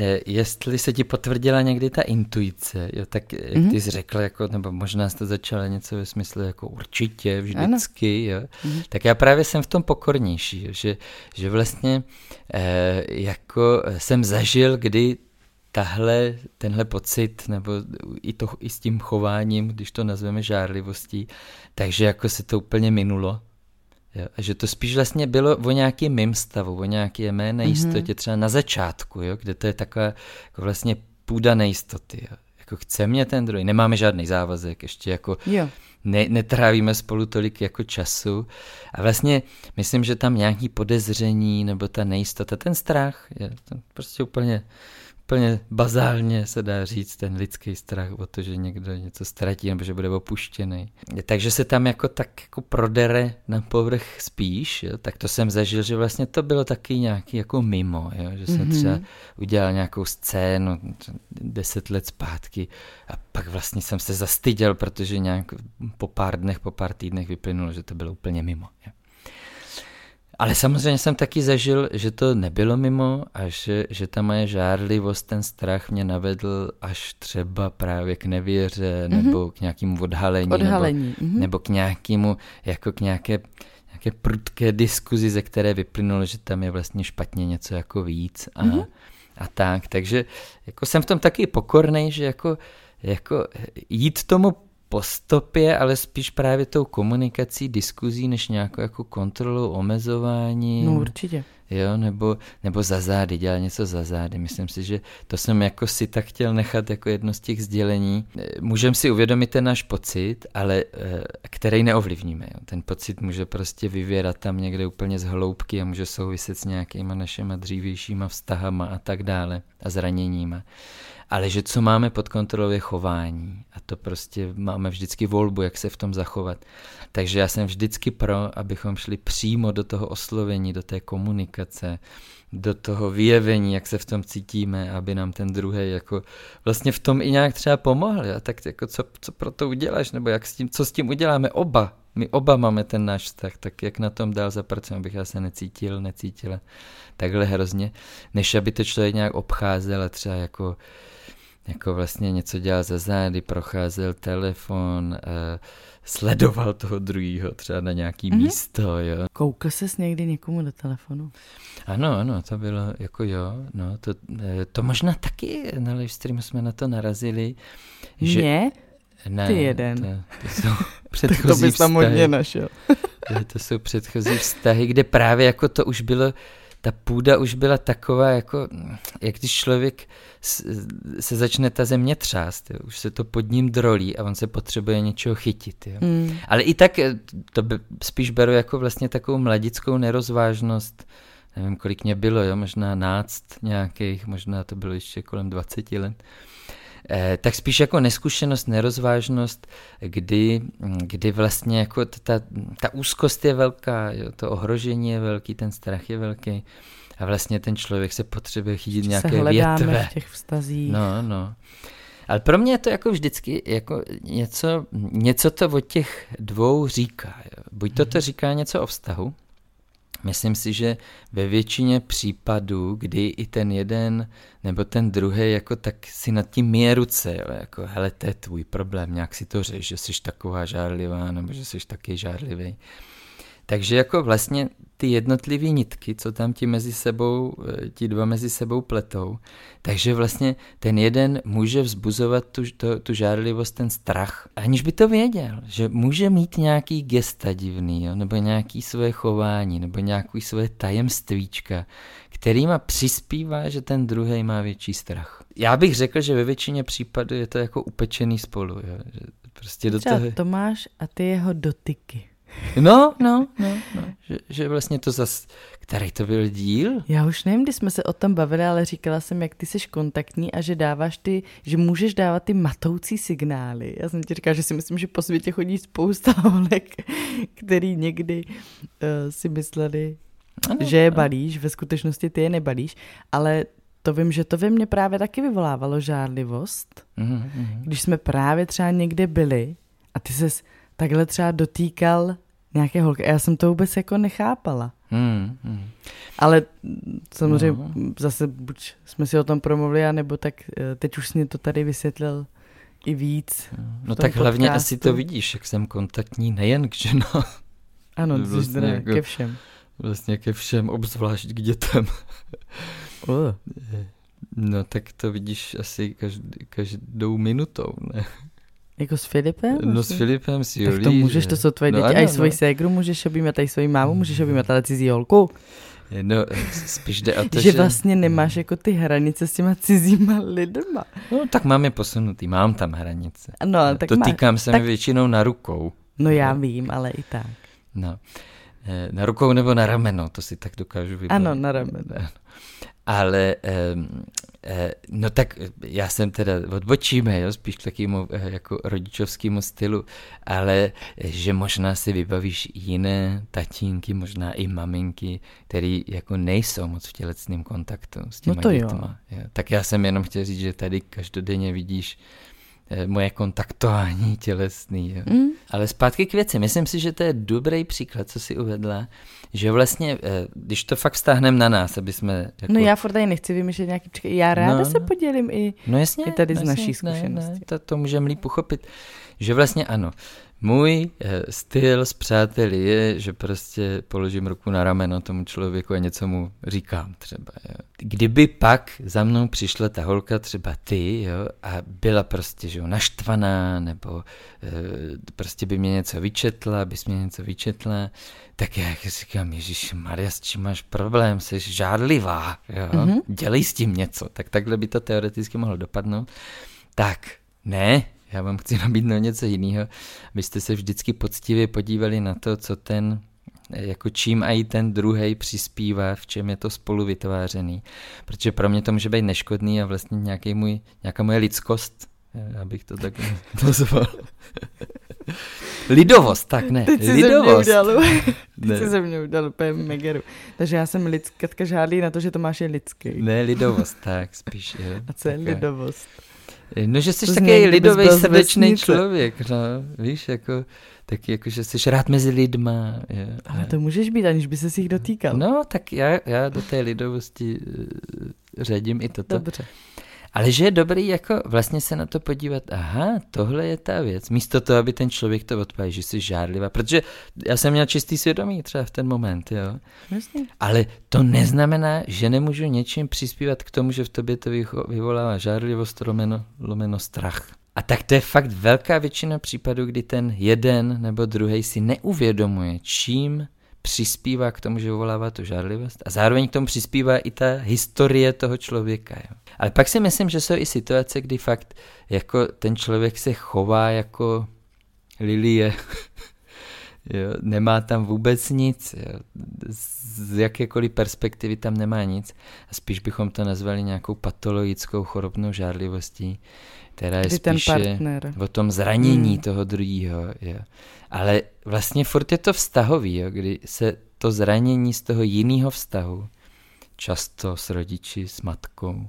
eh, jestli se ti potvrdila někdy ta intuice, jo, tak jak mm-hmm. ty jsi řekl, jako, nebo možná jste začala něco ve smyslu jako určitě, vždycky, jo, mm-hmm. tak já právě jsem v tom pokornější, jo, že, že vlastně eh, jako jsem zažil, kdy tahle, tenhle pocit, nebo i, to, i s tím chováním, když to nazveme žárlivostí, takže jako se to úplně minulo, Jo, a že to spíš vlastně bylo o nějakém mým stavu, o nějaké mé nejistotě, mm-hmm. třeba na začátku, jo, kde to je taková jako vlastně půda nejistoty. Jo. Jako chce mě ten druhý, nemáme žádný závazek, ještě jako jo. ne, netrávíme spolu tolik jako času a vlastně myslím, že tam nějaký podezření nebo ta nejistota, ten strach je prostě úplně úplně bazálně se dá říct ten lidský strach o to, že někdo něco ztratí nebo že bude opuštěný. Takže se tam jako tak jako prodere na povrch spíš, jo? tak to jsem zažil, že vlastně to bylo taky nějaký jako mimo, jo? že jsem mm-hmm. třeba udělal nějakou scénu deset let zpátky a pak vlastně jsem se zastyděl, protože nějak po pár dnech, po pár týdnech vyplynulo, že to bylo úplně mimo. Jo? Ale samozřejmě jsem taky zažil, že to nebylo mimo a že, že ta moje žárlivost, ten strach mě navedl až třeba právě k nevěře mm-hmm. nebo k nějakému odhalení, odhalení. Nebo, mm-hmm. nebo k nějakému, jako k nějaké, nějaké prudké diskuzi, ze které vyplynulo, že tam je vlastně špatně něco jako víc a, mm-hmm. a tak. Takže jako jsem v tom taky pokorný, že jako, jako jít tomu po stopě, ale spíš právě tou komunikací, diskuzí, než nějakou jako kontrolou, omezování. No určitě. Jo, nebo, nebo za zády, dělat něco za zády. Myslím si, že to jsem jako si tak chtěl nechat jako jedno z těch sdělení. Můžeme si uvědomit ten náš pocit, ale eh, který neovlivníme. Jo. Ten pocit může prostě vyvěrat tam někde úplně z hloubky a může souviset s nějakýma našima dřívějšíma vztahama a tak dále a zraněníma ale že co máme pod kontrolou je chování a to prostě máme vždycky volbu, jak se v tom zachovat. Takže já jsem vždycky pro, abychom šli přímo do toho oslovení, do té komunikace, do toho vyjevení, jak se v tom cítíme, aby nám ten druhý jako vlastně v tom i nějak třeba pomohl. A tak jako co, co pro to uděláš, nebo jak s tím, co s tím uděláme oba. My oba máme ten náš vztah, tak jak na tom dál zapracujeme, abych já se necítil, necítila takhle hrozně, než aby to člověk nějak obcházel a třeba jako jako vlastně něco dělal za zády, procházel telefon, uh, sledoval toho druhého třeba na nějaký mm-hmm. místo, jo. Koukal ses někdy někomu do telefonu? Ano, ano, to bylo jako jo, no, to, eh, to možná taky na live streamu jsme na to narazili. Že... Ne? Ne, Ty jeden. To, to jsou předchozí to bys tam hodně našel. to jsou předchozí vztahy, kde právě jako to už bylo ta půda už byla taková, jako, jak když člověk se začne ta země třást, jo. už se to pod ním drolí a on se potřebuje něčeho chytit. Jo. Mm. Ale i tak eh, to by spíš beru jako vlastně takovou mladickou nerozvážnost, nevím, kolik mě bylo, jo, možná náct nějakých, možná to bylo ještě kolem 20 let. Eh, tak spíš jako neskušenost, nerozvážnost, kdy, kdy vlastně jako ta, ta úzkost je velká, jo, to ohrožení je velký, ten strach je velký a vlastně ten člověk se potřebuje chytit nějaké se větve. v těch vztazích. No, no. Ale pro mě je to jako vždycky jako něco, něco to o těch dvou říká. Jo. Buď to to mhm. říká něco o vztahu, Myslím si, že ve většině případů, kdy i ten jeden nebo ten druhý jako tak si nad tím míje ruce, jo, jako hele, to je tvůj problém, nějak si to řeš, že jsi taková žárlivá nebo že jsi taky žárlivý. Takže jako vlastně ty jednotlivé nitky, co tam ti mezi sebou, eh, ti dva mezi sebou pletou, takže vlastně ten jeden může vzbuzovat tu, to, tu žárlivost, ten strach, aniž by to věděl, že může mít nějaký gesta divný, jo, nebo nějaký svoje chování, nebo nějaký svoje tajemstvíčka, kterýma přispívá, že ten druhý má větší strach. Já bych řekl, že ve většině případů je to jako upečený spolu. Jo, že prostě do toho... Tomáš a ty jeho dotyky. No, no, no, no. Že, že vlastně to zas, který to byl díl? Já už nevím, kdy jsme se o tom bavili, ale říkala jsem, jak ty jsi kontaktní a že dáváš ty, že můžeš dávat ty matoucí signály. Já jsem ti říkala, že si myslím, že po světě chodí spousta holek, který někdy uh, si mysleli, ano, že je balíš, ve skutečnosti ty je nebalíš, ale to vím, že to ve mně právě taky vyvolávalo žádlivost, mm-hmm. když jsme právě třeba někde byli a ty ses takhle třeba dotýkal nějaké holky. Já jsem to vůbec jako nechápala. Hmm, hmm. Ale samozřejmě no. zase buď jsme si o tom promluvili, nebo tak eh, teď už mě to tady vysvětlil i víc. No tak podcastu. hlavně asi to vidíš, jak jsem kontaktní nejen k ženám. Ano, to vlastně jako, ke všem. Vlastně ke všem, obzvlášť k dětem. Uh. No tak to vidíš asi každý, každou minutou, ne? Jako s Filipem? No s Filipem, s Julí. Tak to můžeš, to jsou tvoje no děti. No, ano, a i svoji no. ségru můžeš objímat, a i svoji mámu můžeš objímat, ale cizí holku. No, spíš jde o to, že, že... vlastně nemáš jako ty hranice s těma cizíma lidma. No, tak mám je posunutý, mám tam hranice. No, tak to má, týkám se tak... mi většinou na rukou. No já vím, ale i tak. No. Eh, na rukou nebo na rameno, to si tak dokážu vybavit. Ano, na rameno. Ale no tak já jsem teda, odbočíme, jo, spíš k takovému jako rodičovskému stylu, ale že možná si vybavíš jiné tatínky, možná i maminky, který jako nejsou moc v tělecném kontaktu s těma no to dětma. Jo. Jo. Tak já jsem jenom chtěl říct, že tady každodenně vidíš moje kontaktování tělesný. Jo. Mm. Ale zpátky k věci. Myslím si, že to je dobrý příklad, co si uvedla, že vlastně, když to fakt vztáhneme na nás, aby jsme... Jako... No já furt tady nechci vymýšlet nějaký příklad. Já ráda no, se podělím i, no jasně, i tady jasně, z naší zkušenosti. Ne, ne, to, to můžeme líp pochopit. Že vlastně ano, můj eh, styl s přáteli je, že prostě položím ruku na rameno tomu člověku a něco mu říkám třeba. Jo. Kdyby pak za mnou přišla ta holka, třeba ty, jo, a byla prostě že jo, naštvaná, nebo eh, prostě by mě něco vyčetla, bys mě něco vyčetla, tak já říkám, Ježíš Maria, s čím máš problém, jsi žádlivá, jo, mm-hmm. dělej s tím něco. Tak takhle by to teoreticky mohlo dopadnout. Tak, ne, já vám chci nabídnout něco jiného, abyste se vždycky poctivě podívali na to, co ten, jako čím i ten druhý přispívá, v čem je to spolu vytvářený. Protože pro mě to může být neškodný a vlastně nějaký můj, nějaká moje lidskost, abych to tak nazval. Lidovost, tak ne. Teď si Lidovost. Ze mě udělal, ne. Teď se mě udělal úplně megeru. Takže já jsem lidsk, Katka žádlí na to, že Tomáš je lidský. Ne, lidovost, tak spíš. Jo. A co je lidovost? No, že jsi takový lidový srdečný člověk, no, víš, jako, taky jako, že jsi rád mezi lidma. Je, Ale to můžeš být, aniž by se jich dotýkal. No, tak já, já do té lidovosti uh, řadím i toto. Dobře. Ale že je dobrý jako vlastně se na to podívat, aha, tohle je ta věc, místo toho, aby ten člověk to odpověděl, že jsi žádlivá, protože já jsem měl čistý svědomí třeba v ten moment, jo. Jasně. Ale to neznamená, že nemůžu něčím přispívat k tomu, že v tobě to vyvolává žádlivost, lomeno, lomeno strach. A tak to je fakt velká většina případů, kdy ten jeden nebo druhý si neuvědomuje, čím přispívá k tomu, že vyvolává tu žádlivost a zároveň k tomu přispívá i ta historie toho člověka. Jo. Ale pak si myslím, že jsou i situace, kdy fakt jako ten člověk se chová jako lilie, jo, nemá tam vůbec nic, jo. z jakékoliv perspektivy tam nemá nic a spíš bychom to nazvali nějakou patologickou chorobnou žádlivostí, která je Kdy spíše o tom zranění hmm. toho druhého. Ale vlastně furt je to vztahový, jo, kdy se to zranění z toho jiného vztahu, často s rodiči, s matkou,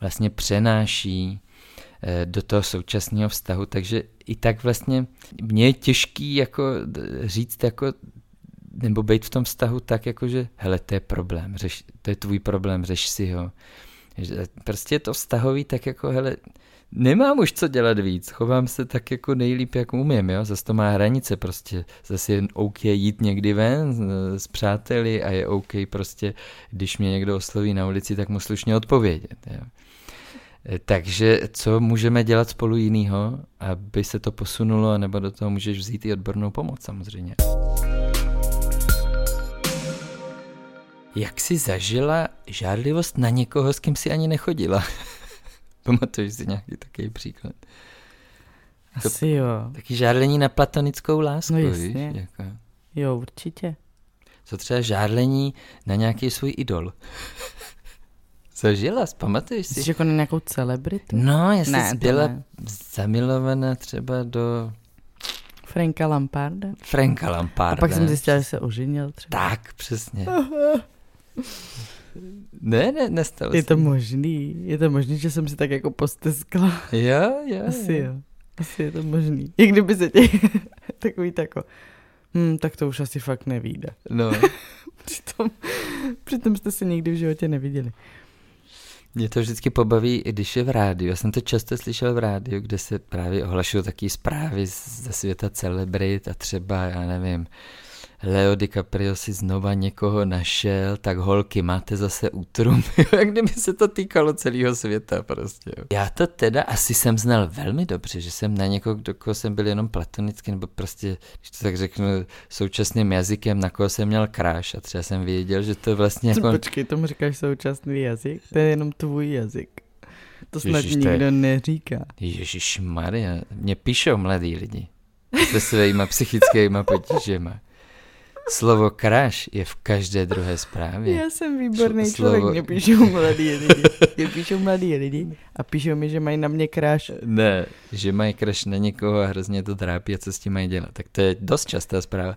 vlastně přenáší eh, do toho současného vztahu, takže i tak vlastně mě je těžký jako říct jako nebo být v tom vztahu tak, jako že hele, to je problém, řeš, to je tvůj problém, řeš si ho. Prostě je to vztahový tak jako, hele, nemám už co dělat víc, chovám se tak jako nejlíp, jak umím, jo, zase to má hranice prostě, zase je OK jít někdy ven s, přáteli a je OK prostě, když mě někdo osloví na ulici, tak mu slušně odpovědět, jo. E, takže co můžeme dělat spolu jinýho, aby se to posunulo, nebo do toho můžeš vzít i odbornou pomoc samozřejmě. Jak jsi zažila žádlivost na někoho, s kým si ani nechodila? Pamatuješ si nějaký takový příklad? Asi jo. Taky žádlení na platonickou lásku, no víš? Jako. Jo, určitě. Co třeba žádlení na nějaký svůj idol? Zažila, pamatuješ si? Jsi jako na nějakou celebritu? No, já jsem byla ne. zamilovaná třeba do... Franka Lamparda? Franka Lamparda. A pak jsem zjistila, že se oženil třeba. Tak, přesně. Ne, ne, nestalo Je to možný, je to možný, že jsem si tak jako posteskla. Jo, jo. Asi jo. Asi je to možný. I kdyby se tě takový tako, hm, tak to už asi fakt nevíde. No. přitom, přitom jste se nikdy v životě neviděli. Mě to vždycky pobaví, i když je v rádiu. Já jsem to často slyšel v rádiu, kde se právě ohlašují takové zprávy ze světa celebrit a třeba, já nevím, Leo DiCaprio si znova někoho našel, tak holky, máte zase útrum, jak kdyby se to týkalo celého světa prostě. Já to teda asi jsem znal velmi dobře, že jsem na někoho, do koho jsem byl jenom platonicky, nebo prostě, když to tak řeknu, současným jazykem, na koho jsem měl kráš a třeba jsem věděl, že to vlastně jako... Počkej, tomu říkáš současný jazyk? To je jenom tvůj jazyk. To snad Ježiš, nikdo to je- neříká. Ježíš Maria, mě píšou mladí lidi se svýma psychickými potížemi. Slovo crush je v každé druhé zprávě. Já jsem výborný Sl- člověk, slovo- mě píšou mladí lidi. Mě píšou mladí lidi a píšou mi, že mají na mě kráš. Ne, že mají crush na někoho a hrozně to trápí a co s tím mají dělat. Tak to je dost častá zpráva.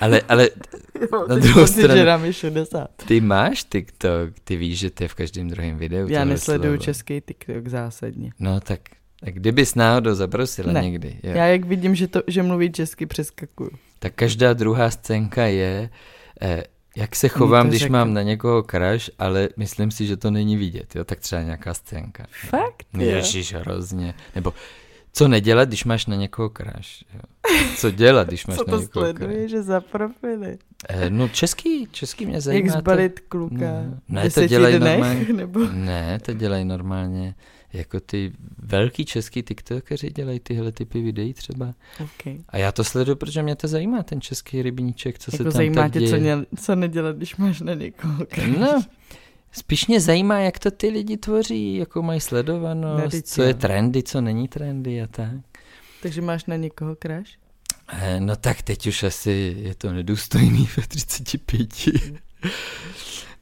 Ale, ale Na druhou stranu- že nám je 60. ty máš TikTok, ty víš, že to je v každém druhém videu. Já nesleduju slovo. český TikTok zásadně. No tak, tak kdybys náhodou zabrosila Ne. někdy, jo, Já jak vidím, že, to, že mluví česky, přeskakuju. Tak každá druhá scénka je, eh, jak se chovám, to když řekl. mám na někoho crush, ale myslím si, že to není vidět, jo, tak třeba nějaká scénka. Fakt, jo. Ježíš, hrozně. Nebo co nedělat, když máš na někoho crush, jo. Co dělat, když máš Co na to někoho crush. sleduje, že za profily? Eh, no český, český mě zajímá. Jak to- zbalit kluka Ne, v ne, to dělají dnech, normálně. nebo... Ne, to dělají normálně. Jako ty velký český tiktokeři dělají tyhle typy videí třeba. Okay. A já to sleduju, protože mě to zajímá, ten český rybníček, co se Jako tam zajímá tak tě, děje. co, ně, co nedělat, když máš na někoho. No, spíš mě zajímá, jak to ty lidi tvoří, jakou mají sledovanost, teď co je trendy, co není trendy a tak. Takže máš na někoho kráš? Eh, No tak teď už asi je to nedůstojný ve 35.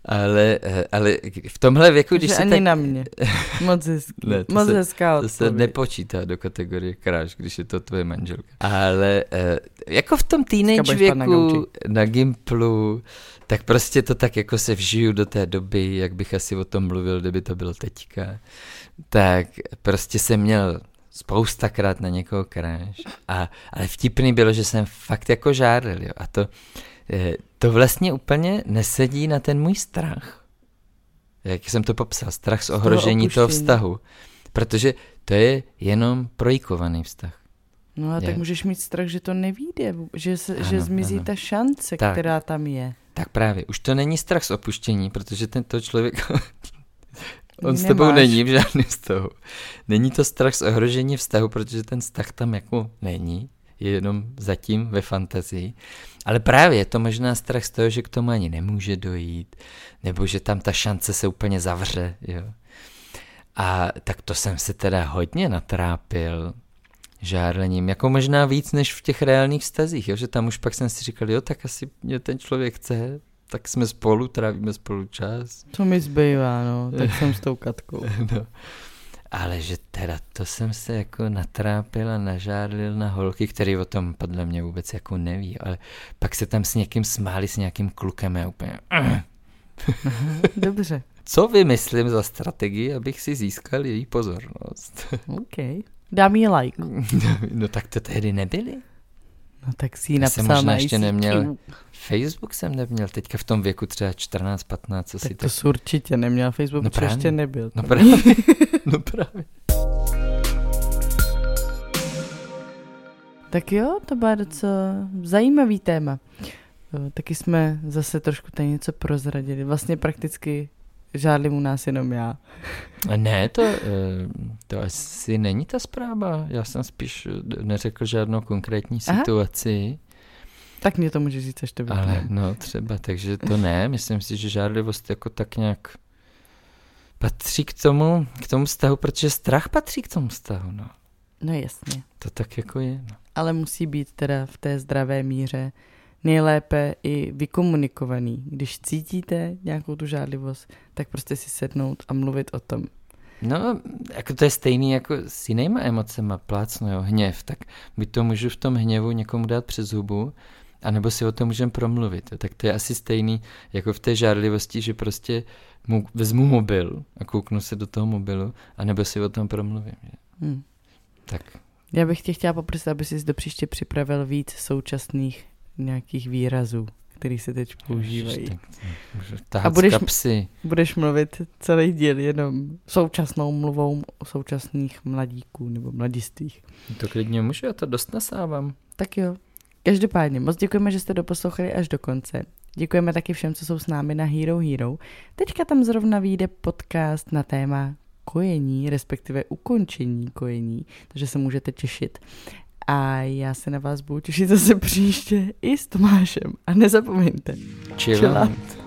ale, ale v tomhle věku, když Že se ani tak... na mě. Moc hezký. Ne, to Moc se- hezká To se nepočítá do kategorie kráš, když je to tvoje manželka. Ale eh, jako v tom teenage na věku, gauči. na Gimplu, tak prostě to tak jako se vžiju do té doby, jak bych asi o tom mluvil, kdyby to bylo teďka. Tak prostě jsem měl spoustakrát na někoho kráš. A, ale vtipný bylo, že jsem fakt jako žárlil, jo. A to, to vlastně úplně nesedí na ten můj strach. Jak jsem to popsal, strach z toho ohrožení toho opuštění. vztahu. Protože to je jenom projikovaný vztah. No a Je. tak můžeš mít strach, že to nevíde, že, se, Ano, že zmizí ano. ta šance, Tak. která tam je. Tak právě, už to není strach z opuštění, protože tento člověk, on s Nemáš. tebou není v žádném vztahu. Není to strach z ohrožení vztahu, protože ten vztah tam jako není, je jenom zatím ve fantazii. Ale právě je to možná strach z toho, že k tomu ani nemůže dojít, nebo že tam ta šance se úplně zavře, jo. A tak to jsem se teda hodně natrápil žárlením, jako možná víc než v těch reálných vztazích, jo? že tam už pak jsem si říkal, jo, tak asi mě ten člověk chce, tak jsme spolu, trávíme spolu čas. Co mi zbývá, no, tak jsem s tou Katkou. No. Ale že teda to jsem se jako natrápil a nažárlil na holky, který o tom podle mě vůbec jako neví, ale pak se tam s někým smáli, s nějakým klukem a úplně, Dobře, co vymyslím za strategii, abych si získal její pozornost. OK. Dám jí like. no tak to tehdy nebyli. No tak si ji Já jsem napsal možná na ještě ICQ. neměl- Facebook jsem neměl, teďka v tom věku třeba 14, 15, co si Tak to... to jsi určitě neměl Facebook, No právě. ještě nebyl. No právě, no právě. Tak jo, to byla docela zajímavý téma. Jo, Taky jsme zase trošku tady něco prozradili. Vlastně prakticky žádlím u nás jenom já. Ne, to, eh, to asi není ta zpráva. Já jsem spíš eh, neřekl žádnou konkrétní Aha. situaci, Tak mě to může říct, až to ale no třeba, takže to ne. Myslím si, že žádlivost jako tak nějak patří k tomu, k tomu vztahu, protože strach patří k tomu vztahu, no. No jasně. To tak jako je, no. Ale musí být teda v té zdravé míře nejlépe i vykomunikovaný. Když cítíte nějakou tu žádlivost, tak prostě si sednout a mluvit o tom. No, jako to je stejný jako s jinýma emocema, plácnu, jo, hněv, tak buď to můžu v tom hněvu někomu dát přes hubu, anebo si o tom můžeme promluvit. Jo. Tak to je asi stejný jako v té žárlivosti, že prostě mu vezmu mobil a kouknu se do toho mobilu, anebo si o tom promluvím. Že? Hm. Tak Já bych tě chtěla poprosit, aby si do příště připravil víc současných nějakých výrazů, který se teď používají. A budeš, budeš mluvit celý díl jenom současnou mluvou o současných mladíků nebo mladistých. To klidně můžu, já to dost nasávám. Tak jo. Každopádně moc děkujeme, že jste doposlouchali až do konce. Děkujeme taky všem, co jsou s námi na Hero Hero. Teďka tam zrovna vyjde podcast na téma kojení, respektive ukončení kojení, takže se můžete těšit a já se na vás budu těšit zase příště i s Tomášem. A nezapomeňte. Chillant. Chillant.